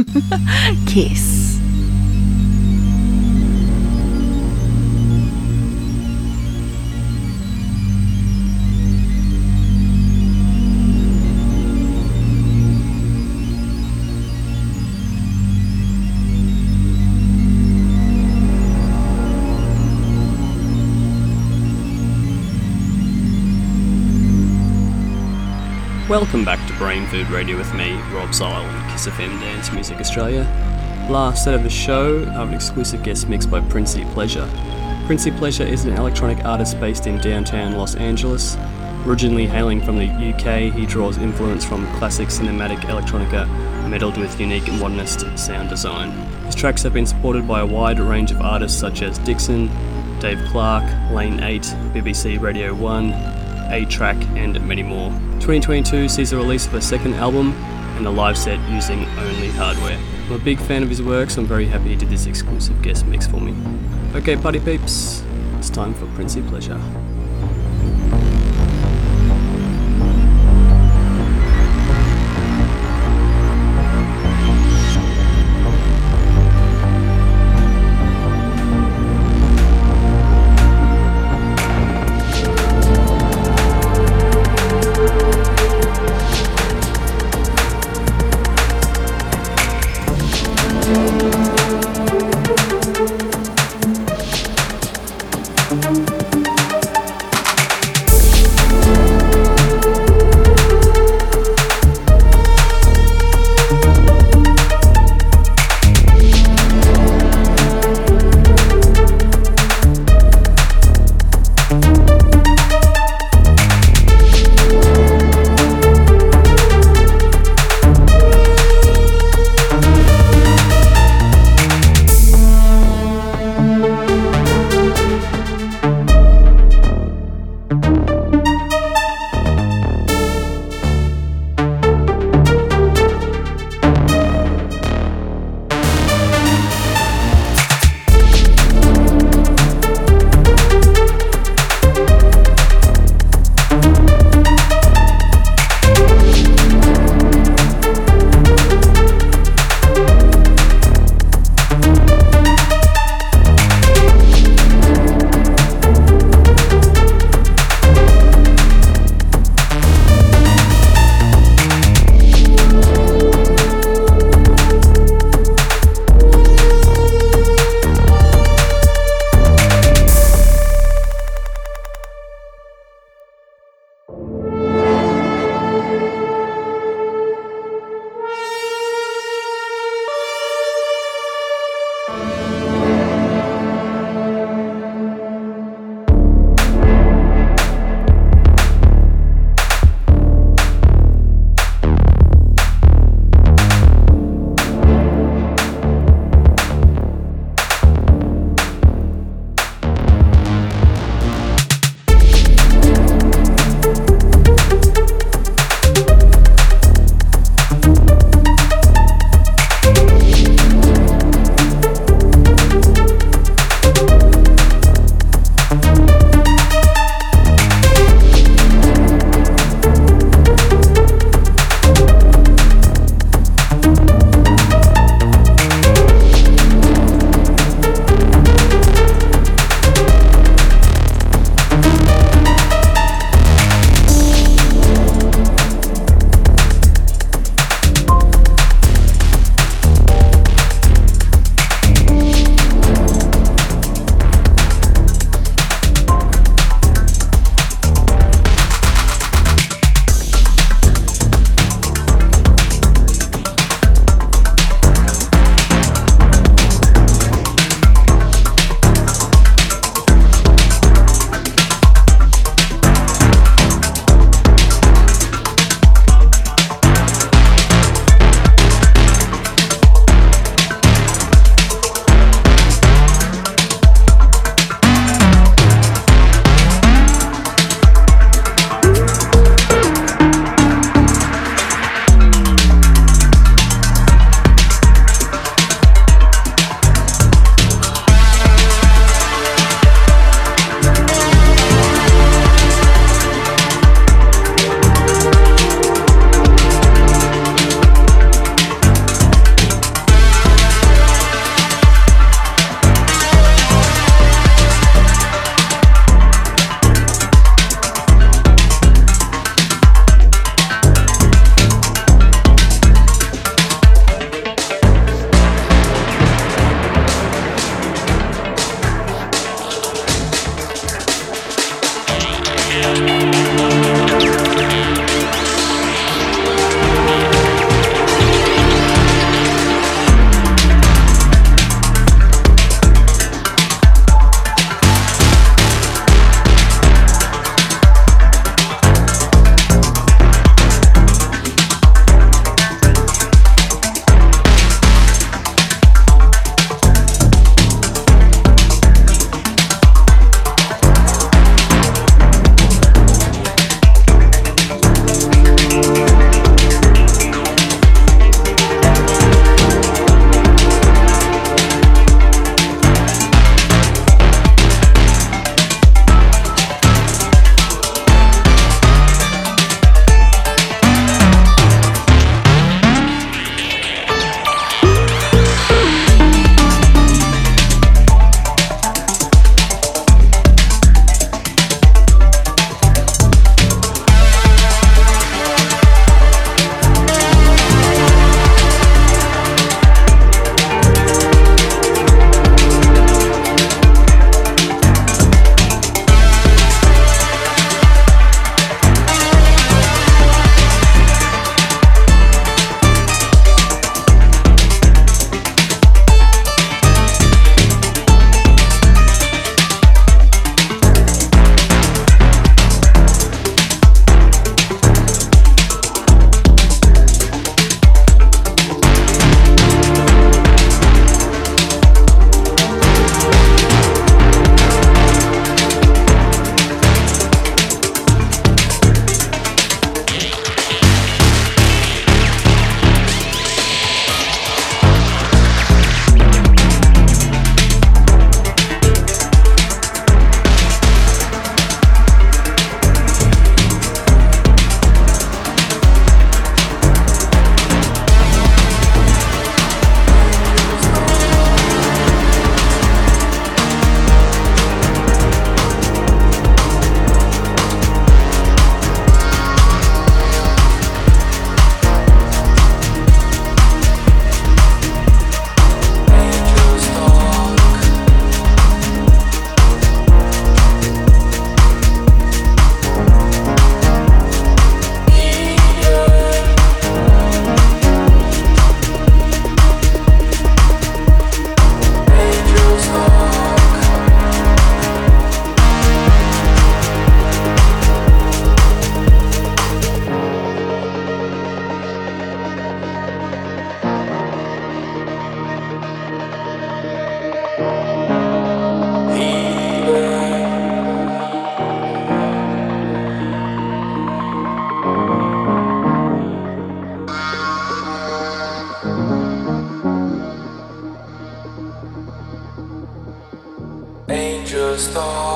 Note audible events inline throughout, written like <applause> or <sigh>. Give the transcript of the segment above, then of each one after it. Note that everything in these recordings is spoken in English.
<laughs> Kiss. Welcome back to Brain Food Radio with me, Rob Zile on Kiss FM Dance Music Australia. Last set of the show, I have an exclusive guest mix by Principleasure. Princey Pleasure is an electronic artist based in downtown Los Angeles. Originally hailing from the UK, he draws influence from classic cinematic electronica meddled with unique modernist sound design. His tracks have been supported by a wide range of artists such as Dixon, Dave Clarke, Lane 8, BBC Radio 1, A-Trak, and many more. 2022 sees the release of a second album and a live set using only hardware. I'm a big fan of his work, so I'm very happy he did this exclusive guest mix for me. Okay, party peeps, it's time for Principleasure. stars.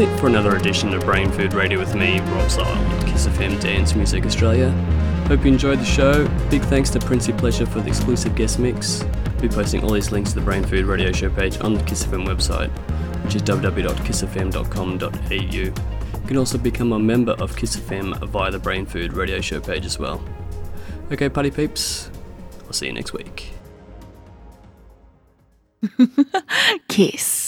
It for another edition of Brain Food Radio with me, Rob Zile, on Kiss FM Dance Music Australia. Hope you enjoyed the show. Big thanks to Principleasure for the exclusive guest mix. I'll be posting all these links to the Brain Food Radio Show page on the Kiss FM website, which is www.kissfm.com.au. You can also become a member of Kiss FM via the Brain Food Radio Show page as well. Okay, party peeps, I'll see you next week. <laughs> Kiss.